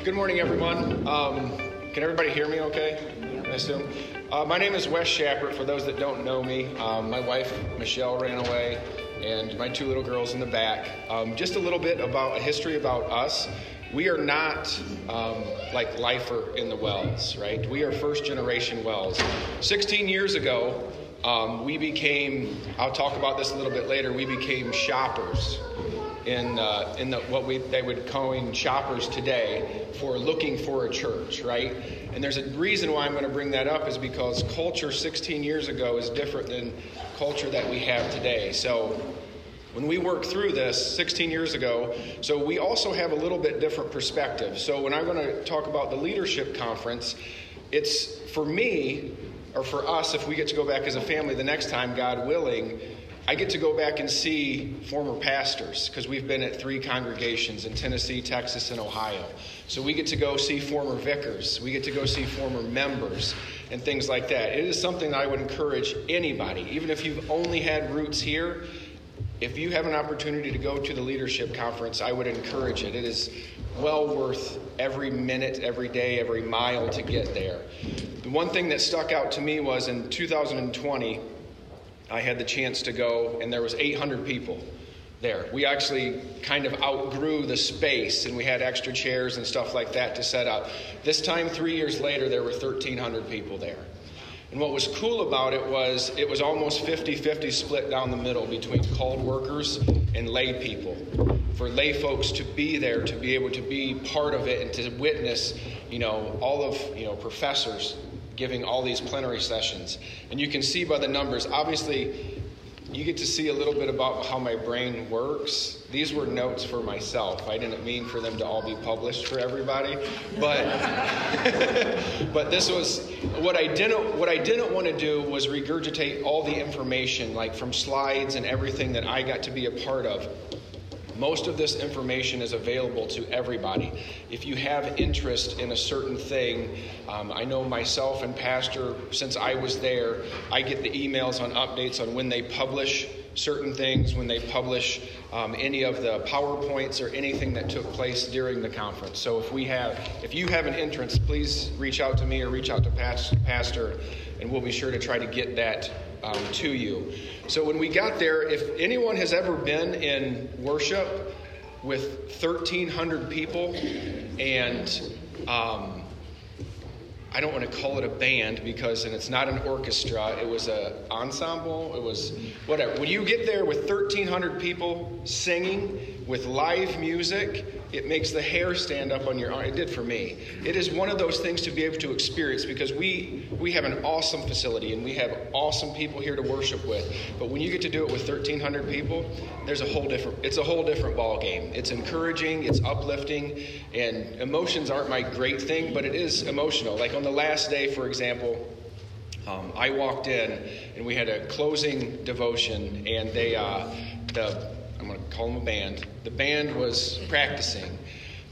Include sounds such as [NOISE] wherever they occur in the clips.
Good morning, everyone. Um, can everybody hear me okay? I assume. Uh, my name is Wes Shappert. For those that don't know me, um, my wife Michelle ran away, and my two little girls in the back. Um, just a little bit about a history about us. We are not um, like lifer in the WELS, right? We are first generation WELS. 16 years ago, um, we became, I'll talk about this a little bit later, we became shoppers in, uh, in the, what we, they would coin shoppers today for looking for a church, right? And there's a reason why I'm going to bring that up is because culture 16 years ago is different than culture that we have today. So when we work through this 16 years ago, so we also have a little bit different perspective. So when I'm going to talk about the leadership conference, it's for me, or for us, if we get to go back as a family the next time, God willing, I get to go back and see former pastors because we've been at three congregations in Tennessee, Texas, and Ohio. So we get to go see former vicars, we get to go see former members, and things like that. It is something that I would encourage anybody, even if you've only had roots here, if you have an opportunity to go to the leadership conference, I would encourage it. It is well worth every minute, every day, every mile to get there. The one thing that stuck out to me was in 2020, I had the chance to go, and there was 800 people there. We actually kind of outgrew the space, and we had extra chairs and stuff like that to set up. This time, three years later, there were 1,300 people there. And what was cool about it was it was almost 50 50 split down the middle between called workers and lay people. For lay folks to be there, to be able to be part of it, and to witness, you know, all of, you know, professors giving all these plenary sessions. And you can see by the numbers, obviously, you get to see a little bit about how my brain works. These were notes for myself. I didn't mean for them to all be published for everybody, but [LAUGHS] but this was what I didn't what I didn't want to do was regurgitate all the information like from slides and everything that I got to be a part of. Most of this information is available to everybody. If you have interest in a certain thing, um, I know myself and Pastor, since I was there, I get the emails on updates on when they publish certain things, when they publish um, any of the PowerPoints or anything that took place during the conference. So if we have, if you have an interest, please reach out to me or reach out to Pastor, and we'll be sure to try to get that um, to you. So when we got there, if anyone has ever been in worship with 1,300 people and um, I don't want to call it a band because, and it's not an orchestra, it was an ensemble, it was whatever. When you get there with 1,300 people singing with live music, it makes the hair stand up on your arm. It did for me. It is one of those things to be able to experience because we we have an awesome facility and we have awesome people here to worship with. But when you get to do it with 1,300 people, there's a whole different. It's a whole different ball game. It's encouraging. It's uplifting, and emotions aren't my great thing, but it is emotional. Like on the last day, for example. Um, I walked in and we had a closing devotion, and they, uh, the I'm going to call them a band. The band was practicing,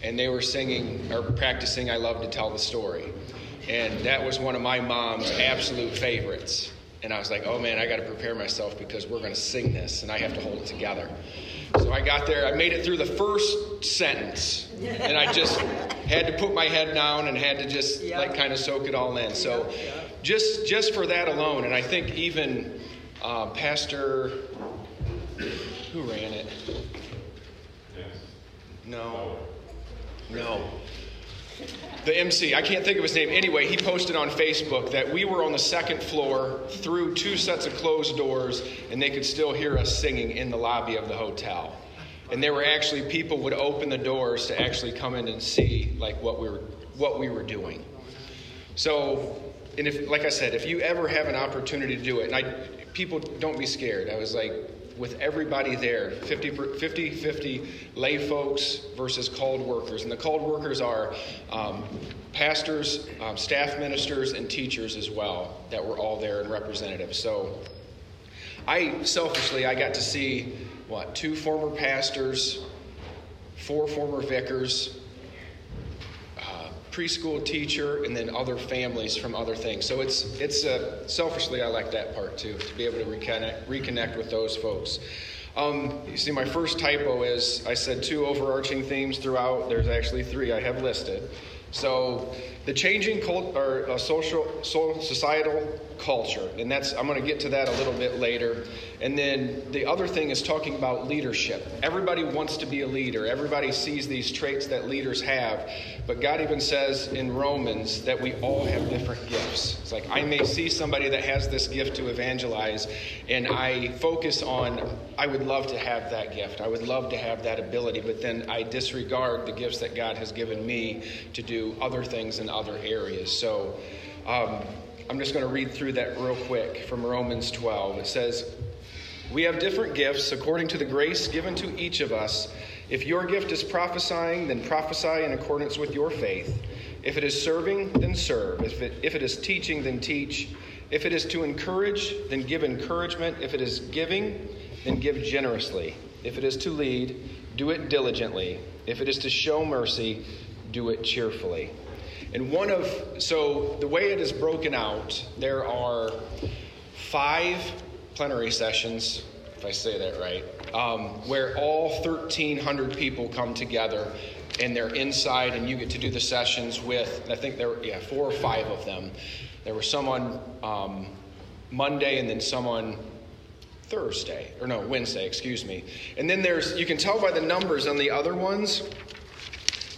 and they were singing or practicing I Love to Tell the Story. And that was one of my mom's absolute favorites. And I was like, oh man, I got to prepare myself because we're going to sing this, and I have to hold it together. So I got there, I made it through the first sentence, and I just had to put my head down and had to just yep. like kind of soak it all in. So yep, yep. just just for that alone, and I think even uh, Pastor who ran it? No. No. The MC, I can't think of his name. Anyway, he posted on Facebook that we were on the second floor through two sets of closed doors, and they could still hear us singing in the lobby of the hotel. And there were actually people would open the doors to actually come in and see like what we were what we were doing. So, and if like I said, if you ever have an opportunity to do it, and I people don't be scared. I was like with everybody there 50 50, 50 lay folks versus called workers. And the called workers are um, pastors, um, staff ministers, and teachers as well that were all there and representatives. So I selfishly, I got to see what, two former pastors, four former vicars, preschool teacher and then other families from other things. So it's it's uh, selfishly I like that part too to be able to reconnect reconnect with those folks. Um, you see, my first typo is I said two overarching themes throughout. There's actually three I have listed. So the changing cult, or uh, social, societal culture, and that's I'm going to get to that a little bit later. And then the other thing is talking about leadership. Everybody wants to be a leader. Everybody sees these traits that leaders have, but God even says in Romans that we all have different gifts. It's like I may see somebody that has this gift to evangelize, and I focus on I would love to have that gift. I would love to have that ability, but then I disregard the gifts that God has given me to do other things in other areas. So. Um, I'm just going to read through that real quick from Romans 12. It says, We have different gifts according to the grace given to each of us. If your gift is prophesying, then prophesy in accordance with your faith. If it is serving, then serve. If it, if it is teaching, then teach. If it is to encourage, then give encouragement. If it is giving, then give generously. If it is to lead, do it diligently. If it is to show mercy, do it cheerfully. And one of, so the way it is broken out, there are five plenary sessions, if I say that right, um, where all 1,300 people come together and they're inside and you get to do the sessions with, I think there were, yeah, four or five of them. There was some on um, Monday and then some on Thursday, or no, Wednesday, excuse me. And then there's, you can tell by the numbers on the other ones,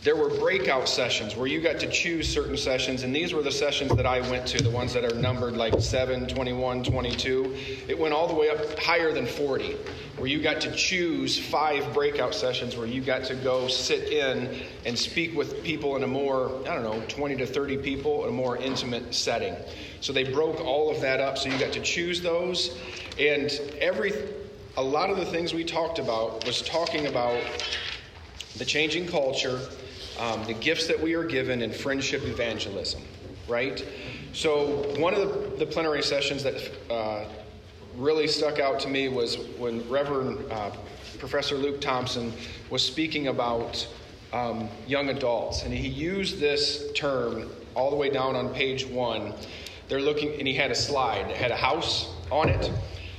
there were breakout sessions where you got to choose certain sessions, and these were the sessions that I went to, the ones that are numbered like 7, 21, 22. It went all the way up higher than 40, where you got to choose five breakout sessions where you got to go sit in and speak with people in a more, I don't know, 20 to 30 people in a more intimate setting. So they broke all of that up, so you got to choose those. And every, a lot of the things we talked about was talking about the changing culture um, the gifts that we are given in friendship evangelism, right? So, one of the, the plenary sessions that uh, really stuck out to me was when Reverend uh, Professor Luke Thompson was speaking about um, young adults, and he used this term all the way down on page one. They're looking, and he had a slide that had a house on it,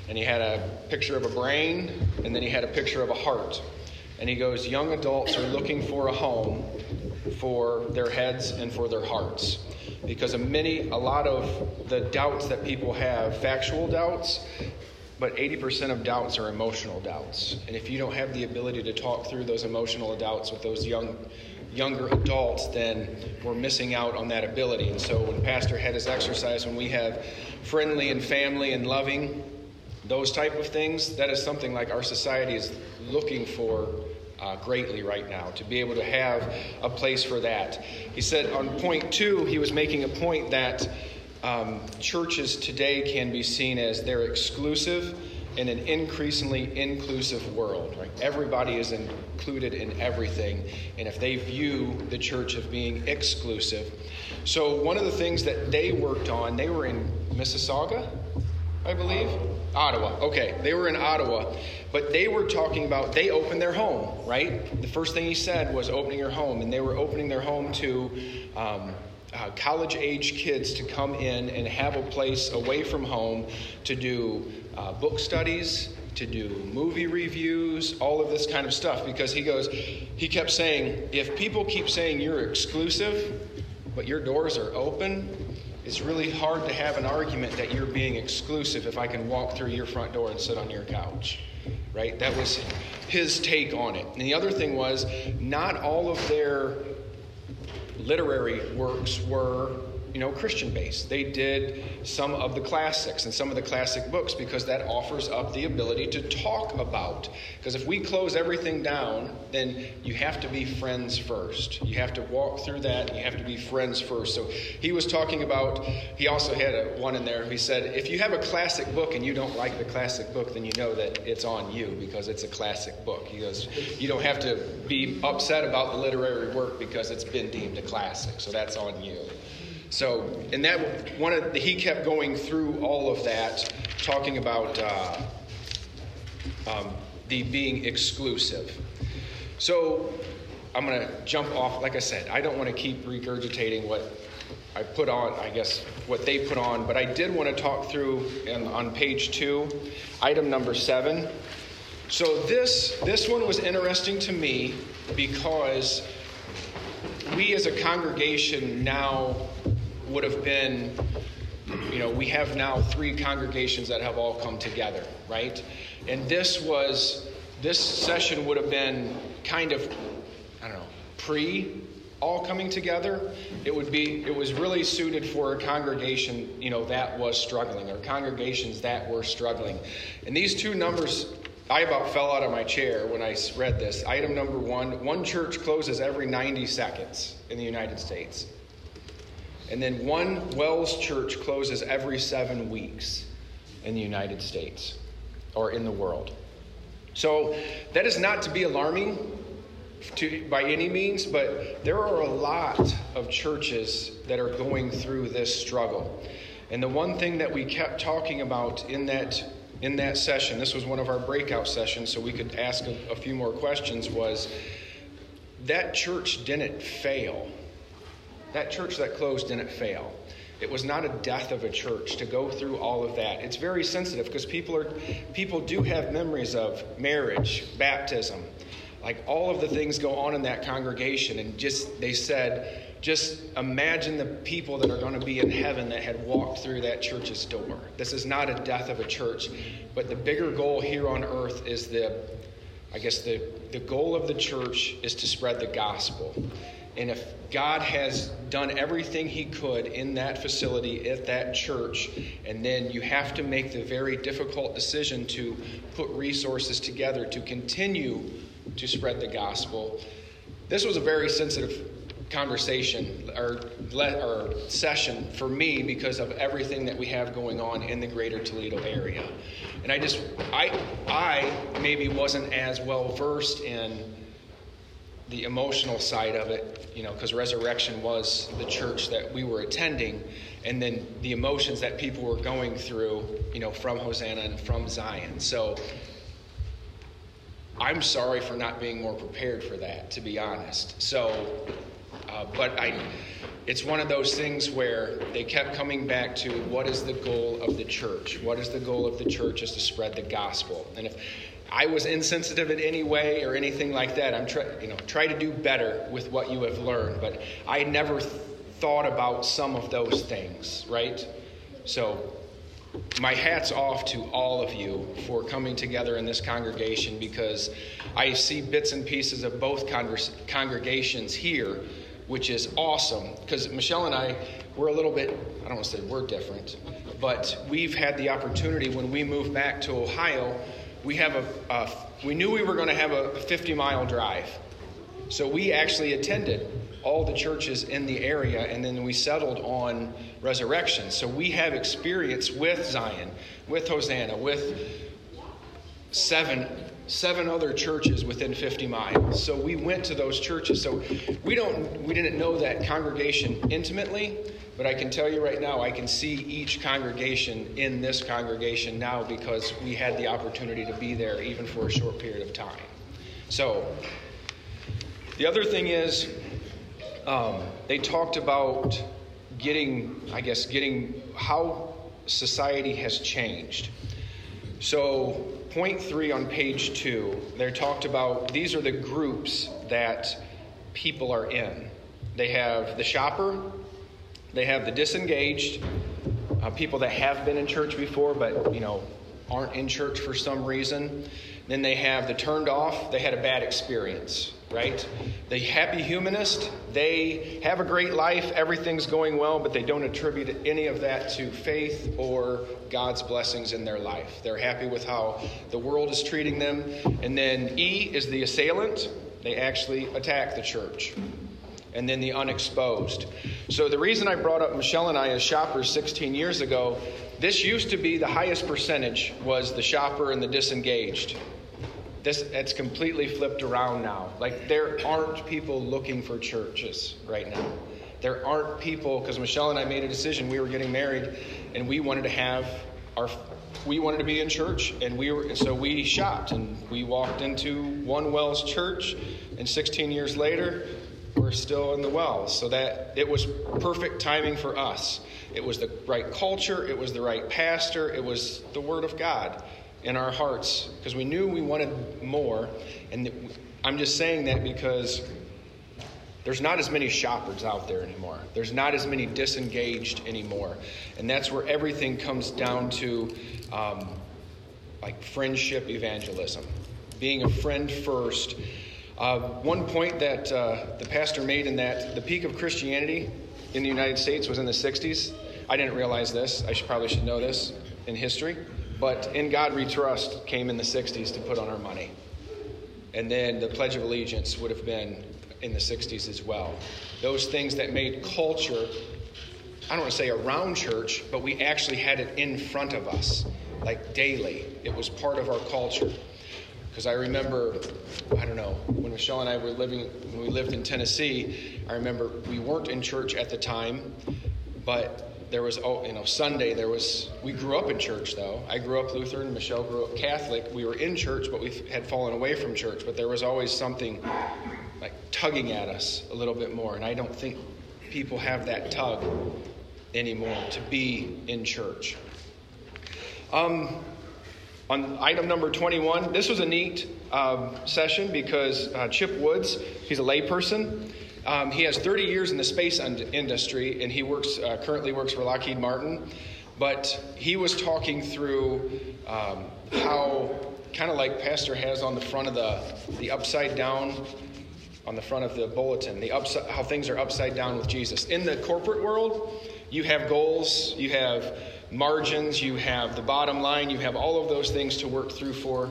and he had a picture of a brain, and then he had a picture of a heart. And he goes, Young adults are looking for a home for their heads and for their hearts. Because many, a lot of the doubts that people have, factual doubts, but 80% of doubts are emotional doubts. And if you don't have the ability to talk through those emotional doubts with those young younger adults, then we're missing out on that ability. And so when Pastor had his exercise, when we have friendly and family and loving, those type of things, that is something like our society is looking for uh, greatly right now to be able to have a place for that. He said on point two, he was making a point that um, churches today can be seen as they're exclusive in an increasingly inclusive world. Right? Everybody is included in everything, and if they view the church as being exclusive, so one of the things that they worked on, they were in Mississauga, I believe. Ottawa. Okay, they were in Ottawa, but they were talking about they opened their home, right? The first thing he said was opening your home, and they were opening their home to um, uh, college age kids to come in and have a place away from home to do uh, book studies, to do movie reviews, all of this kind of stuff. Because he goes, he kept saying, if people keep saying you're exclusive, but your doors are open, it's really hard to have an argument that you're being exclusive if I can walk through your front door and sit on your couch. Right? That was his take on it. And the other thing was, not all of their literary works were you know, Christian based. They did some of the classics and some of the classic books because that offers up the ability to talk about. Because if we close everything down, then you have to be friends first. You have to walk through that. And You have to be friends first. So he was talking about, he also had a, one in there. He said, if you have a classic book and you don't like the classic book, then you know that it's on you because it's a classic book. He goes, you don't have to be upset about the literary work because it's been deemed a classic. So that's on you. So, and that one of the, he kept going through all of that, talking about uh, um, the being exclusive. So, I'm going to jump off. Like I said, I don't want to keep regurgitating what I put on, I guess, what they put on, but I did want to talk through in, on page two, item number seven. So this this one was interesting to me because we as a congregation now would have been you know we have now three congregations that have all come together right and this was this session would have been kind of i don't know pre all coming together it would be it was really suited for a congregation you know that was struggling or congregations that were struggling and these two numbers I about fell out of my chair when I read this. Item number one one church closes every 90 seconds in the United States. And then one WELS church closes every seven weeks in the United States or in the world. So that is not to be alarming to, by any means, but there are a lot of churches that are going through this struggle. And the one thing that we kept talking about in that in that session, this was one of our breakout sessions, so we could ask a, a few more questions, was that church didn't fail. That church that closed didn't fail. It was not a death of a church to go through all of that. It's very sensitive because people are people do have memories of marriage, baptism, like all of the things go on in that congregation and just they said just imagine the people that are going to be in heaven that had walked through that church's door. This is not a death of a church, but the bigger goal here on earth is the, I guess, the, the goal of the church is to spread the gospel. And if God has done everything He could in that facility, at that church, and then you have to make the very difficult decision to put resources together to continue to spread the gospel, this was a very sensitive conversation or, or session for me because of everything that we have going on in the greater Toledo area. And I just, I, I maybe wasn't as well versed in the emotional side of it, you know, because Resurrection was the church that we were attending, and then the emotions that people were going through, you know, from Hosanna and from Zion. So I'm sorry for not being more prepared for that, to be honest. So uh, but I, it's one of those things where they kept coming back to what is the goal of the church? What is the goal of the church is to spread the gospel. And if I was insensitive in any way or anything like that, I'm try, you know try to do better with what you have learned. But I never th- thought about some of those things, right? So my hat's off to all of you for coming together in this congregation because I see bits and pieces of both congregations here which is awesome because Michelle and I, we're a little bit, I don't want to say we're different, but we've had the opportunity when we moved back to Ohio, we have a, a we knew we were going to have a 50 mile drive. So we actually attended all the churches in the area and then we settled on resurrection. So we have experience with Zion, with Hosanna, with seven seven other churches within 50 miles. So we went to those churches. So we don't we didn't know that congregation intimately, but I can tell you right now I can see each congregation in this congregation now because we had the opportunity to be there even for a short period of time. So the other thing is um, they talked about getting I guess getting how society has changed. So point three on page two, they're talked about these are the groups that people are in. They have the shopper, they have the disengaged, uh, people that have been in church before but you know aren't in church for some reason. Then they have the turned off, they had a bad experience right? The happy humanist, they have a great life, everything's going well, but they don't attribute any of that to faith or God's blessings in their life. They're happy with how the world is treating them. And then E is the assailant, they actually attack the church. And then the unexposed. So, the reason I brought up Michelle and I as shoppers 16 years ago, this used to be the highest percentage was the shopper and the disengaged this it's completely flipped around now. Like there aren't people looking for churches right now. There aren't people because Michelle and I made a decision. We were getting married, and we wanted to have our we wanted to be in church, and we were so we shopped and we walked into one WELS church, and 16 years later, we're still in the WELS. So that it was perfect timing for us. It was the right culture. It was the right pastor. It was the Word of God in our hearts because we knew we wanted more. And I'm just saying that because there's not as many shoppers out there anymore. There's not as many disengaged anymore. And that's where everything comes down to um, like friendship evangelism, being a friend first. Uh, one point that uh, the pastor made in that the peak of Christianity in the United States was in the 60s. I didn't realize this. I should, probably should know this in history. But In God We Trust came in the 60s to put on our money. And then the Pledge of Allegiance would have been in the 60s as well. Those things that made culture, I don't want to say around church, but we actually had it in front of us, like daily. It was part of our culture. Because I remember, I don't know, when Michelle and I were living, when we lived in Tennessee, I remember we weren't in church at the time, but there was oh you know sunday there was we grew up in church though. I grew up lutheran michelle grew up catholic. We were in church but we had fallen away from church but there was always something like tugging at us a little bit more and i don't think people have that tug anymore to be in church. Um, on item number 21 this was a neat um, session because uh, chip woods he's a layperson um, he has 30 years in the space industry, and he works uh, currently works for Lockheed Martin. But he was talking through um, how, kind of like Pastor has on the front of the the upside down, on the front of the bulletin, the upside how things are upside down with Jesus. In the corporate world, you have goals, you have margins, you have the bottom line, you have all of those things to work through for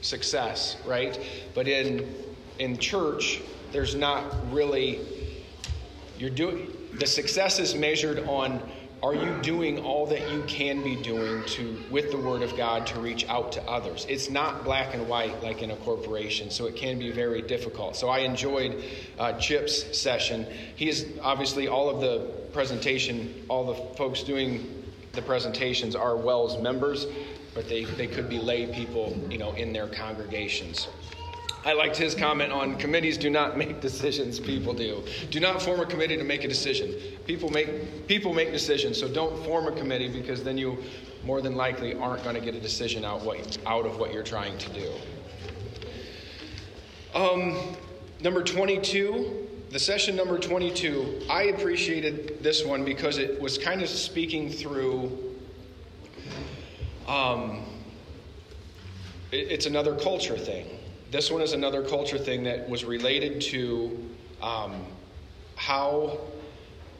success, right? But in in church, there's not really you're doing the success is measured on are you doing all that you can be doing to with the word of god to reach out to others? It's not black and white like in a corporation so it can be very difficult. So i enjoyed uh, chip's session. He is obviously all of the presentation all the folks doing the presentations are WELS members but they, they could be lay people you know in their congregations I liked his comment on committees do not make [LAUGHS] decisions, people do. Do not form a committee to make a decision. People make people make decisions, so don't form a committee because then you more than likely aren't going to get a decision out what out of what you're trying to do. Um, number 22, the session number 22, I appreciated this one because it was kind of speaking through um, it, it's another culture thing. This one is another culture thing that was related to um, how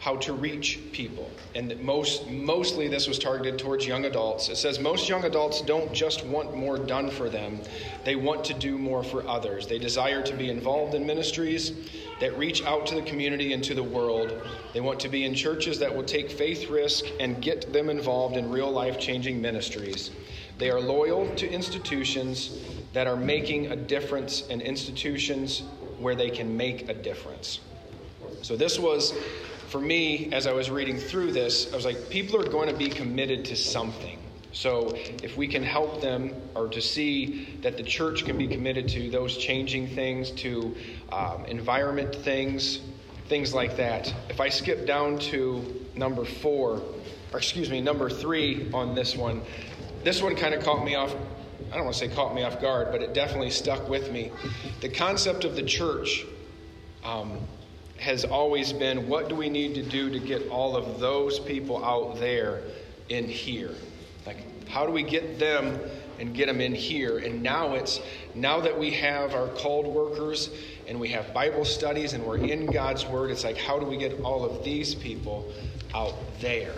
how to reach people. And most mostly this was targeted towards young adults. It says most young adults don't just want more done for them. They want to do more for others. They desire to be involved in ministries that reach out to the community and to the world they want to be in churches that will take faith risk and get them involved in real life changing ministries they are loyal to institutions that are making a difference and institutions where they can make a difference. So, this was, for me, as I was reading through this, I was like, people are going to be committed to something. So, if we can help them or to see that the church can be committed to those changing things, to um, environment things, things like that. If I skip down to number four, or excuse me, number three on this one, this one kind of caught me off I don't want to say caught me off guard, but it definitely stuck with me. The concept of the church um, has always been what do we need to do to get all of those people out there in here? Like, how do we get them and get them in here? And now it's now that we have our called workers and we have Bible studies and we're in God's Word, it's like, how do we get all of these people out there?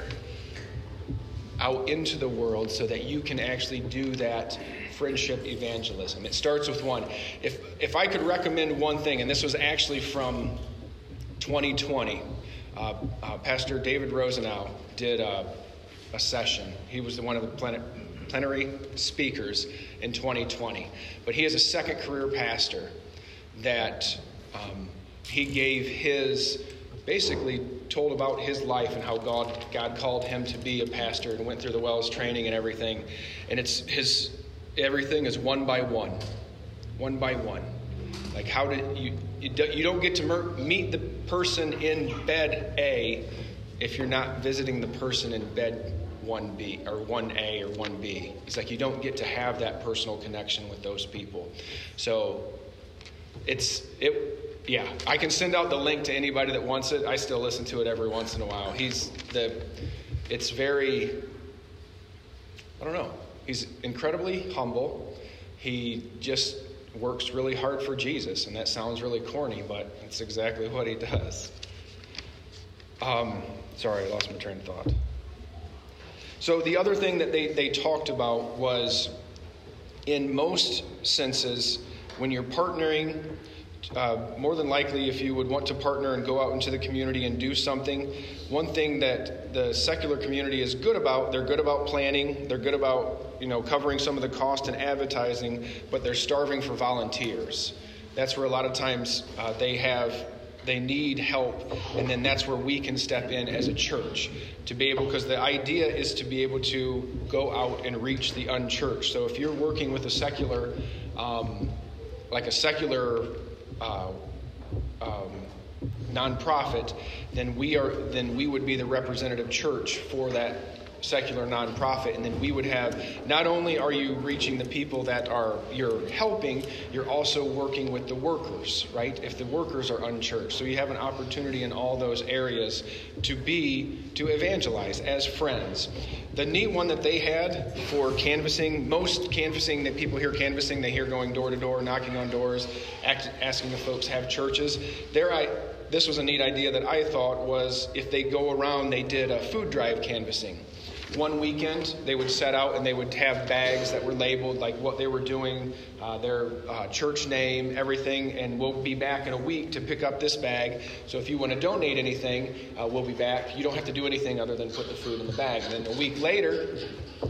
out into the world so that you can actually do that friendship evangelism. It starts with one. If, if I could recommend one thing, and this was actually from 2020, uh, uh, Pastor David Rosenau did a, a, session. He was one of the plenary speakers in 2020. But he is a second career pastor that um, he gave his basically told about his life and how God God called him to be a pastor and went through the WELS training and everything. And it's his everything is one by one, one by one. Like how did you you, don't get to meet the person in bed A if you're not visiting the person in bed 1B or 1A or 1B. He's like, you don't get to have that personal connection with those people. So it's, it, yeah, I can send out the link to anybody that wants it. I still listen to it every once in a while. He's the, it's very, I don't know, he's incredibly humble. He just works really hard for Jesus, and that sounds really corny, but it's exactly what he does. Um, sorry, I lost my train of thought. So, the other thing that they, they talked about was in most senses, when you're partnering, uh, more than likely, if you would want to partner and go out into the community and do something, one thing that the secular community is good about, they're good about planning, they're good about you know covering some of the cost and advertising, but they're starving for volunteers. That's where a lot of times uh, they have they need help and then that's where we can step in as a church to be able because the idea is to be able to go out and reach the unchurched. So if you're working with a secular um, like a secular uh, um, nonprofit then we are then we would be the representative church for that secular nonprofit and then we would have not only are you reaching the people that are you're helping you're also working with the workers right? If the workers are unchurched. So you have an opportunity in all those areas to be to evangelize as friends. The neat one that they had for canvassing most canvassing that people hear canvassing they hear going door to door knocking on doors act, asking if folks have churches. There i this was a neat idea that I thought was if they go around, they did a food drive canvassing one weekend they would set out and they would have bags that were labeled like what they were doing uh, their uh, church name everything and we'll be back in a week to pick up this bag. So if you want to donate anything uh, we'll be back. You don't have to do anything other than put the food in the bag. And then a week later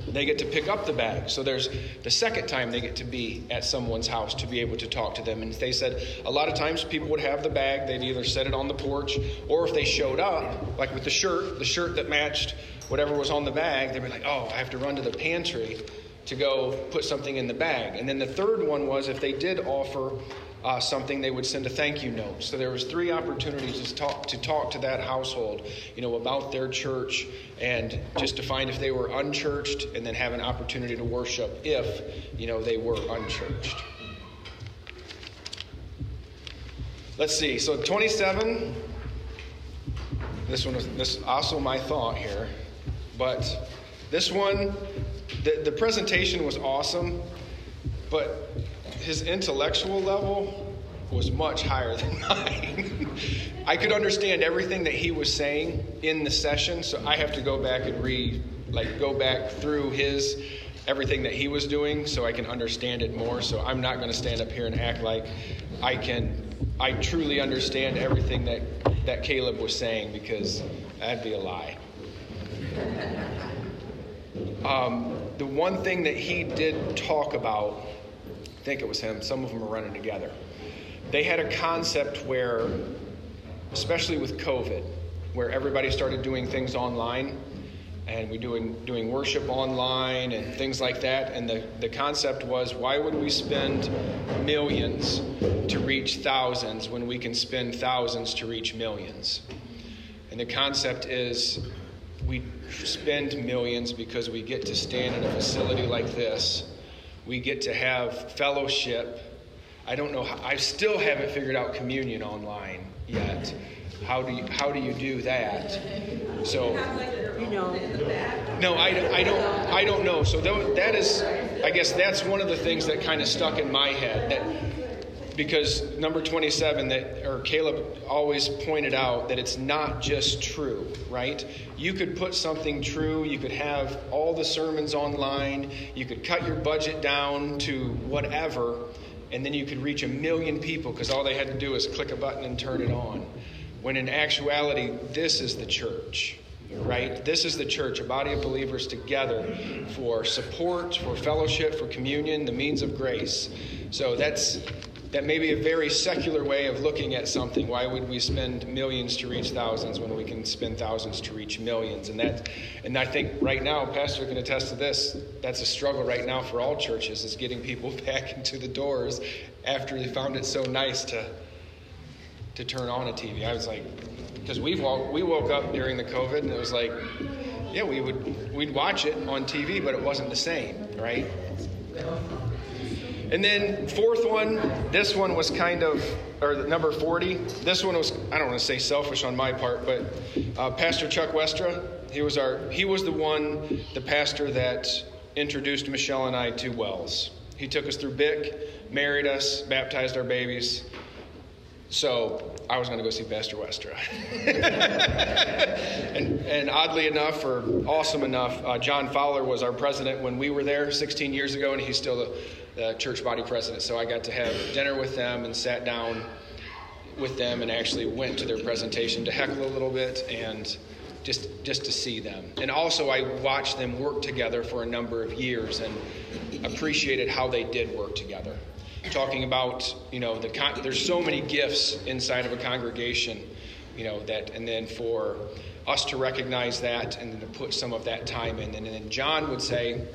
they get to pick up the bag. So there's the second time they get to be at someone's house to be able to talk to them. And they said a lot of times people would have the bag they'd either set it on the porch or if they showed up like with the shirt the shirt that matched whatever was on the bag, they'd be like, oh, I have to run to the pantry to go put something in the bag. And then the third one was if they did offer uh, something, they would send a thank you note. So there was three opportunities to talk to talk to that household, you know, about their church and just to find if they were unchurched, and then have an opportunity to worship if you know they were unchurched. Let's see. So 27. This one was this also my thought here. But this one, the, the presentation was awesome, but his intellectual level was much higher [LAUGHS] than mine. I could understand everything that he was saying in the session, so I have to go back and read, like, go back through his everything that he was doing so I can understand it more. So I'm not going to stand up here and act like I can, I truly understand everything that, that Caleb was saying because that'd be a lie. Um, the one thing that he did talk about, I think it was him, some of them are running together. They had a concept where, especially with COVID, where everybody started doing things online and we doing doing worship online and things like that and the, the concept was why would we spend millions to reach thousands when we can spend thousands to reach millions and the concept is we spend millions because we get to stand in a facility like this. We get to have fellowship. I don't know. How, I still haven't figured out communion online yet. How do you how do you do that? So, you know, no, I, I don't I don't know. So that is, I guess that's one of the things that kind of stuck in my head that because number 27 that or Caleb always pointed out that it's not just true, right? You could put something true, you could have all the sermons online, you could cut your budget down to whatever, and then you could reach a million people because all they had to do is click a button and turn it on. When in actuality, this is the church right? This is the church, a body of believers together for support, for fellowship, for communion, the means of grace. So that's that may be a very secular way of looking at something. Why would we spend millions to reach thousands when we can spend thousands to reach millions? And that, and I think right now, Pastor can attest to this. That's a struggle right now for all churches is getting people [LAUGHS] back into the doors after they found it so nice to to turn on a TV. I was like, because we woke we woke up during the COVID and it was like yeah, we would we'd watch it on TV, but it wasn't the same, right? And then fourth one, this one was kind of, or number 40. This one was, I don't want to say selfish on my part, but uh, Pastor Chuck Westra, he was our, he was the one, the pastor that introduced Michelle and I to WELS. He took us through BIC, married us, baptized our babies. So I was going to go see Pastor Westra. [LAUGHS] and, and, oddly enough, or awesome enough, uh, John Fowler was our president when we were there 16 years ago, and he's still the, the church body president. So I got to have dinner with them and sat down with them and actually went to their presentation to heckle a little bit and just just to see them. And also I watched them work together for a number of years and appreciated how they did work together. Talking about, you know, the con- there's so many gifts inside of a congregation, you know, that and then for us to recognize that and then to put some of that time in. And then John would say,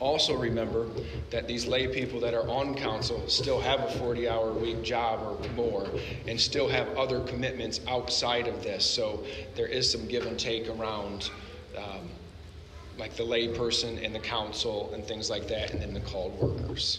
also remember that these lay people that are on council still have a 40 hour week job or more and still have other commitments outside of this. So there is some give and take around. Um, like the lay person and the council and things like that, and then the called workers.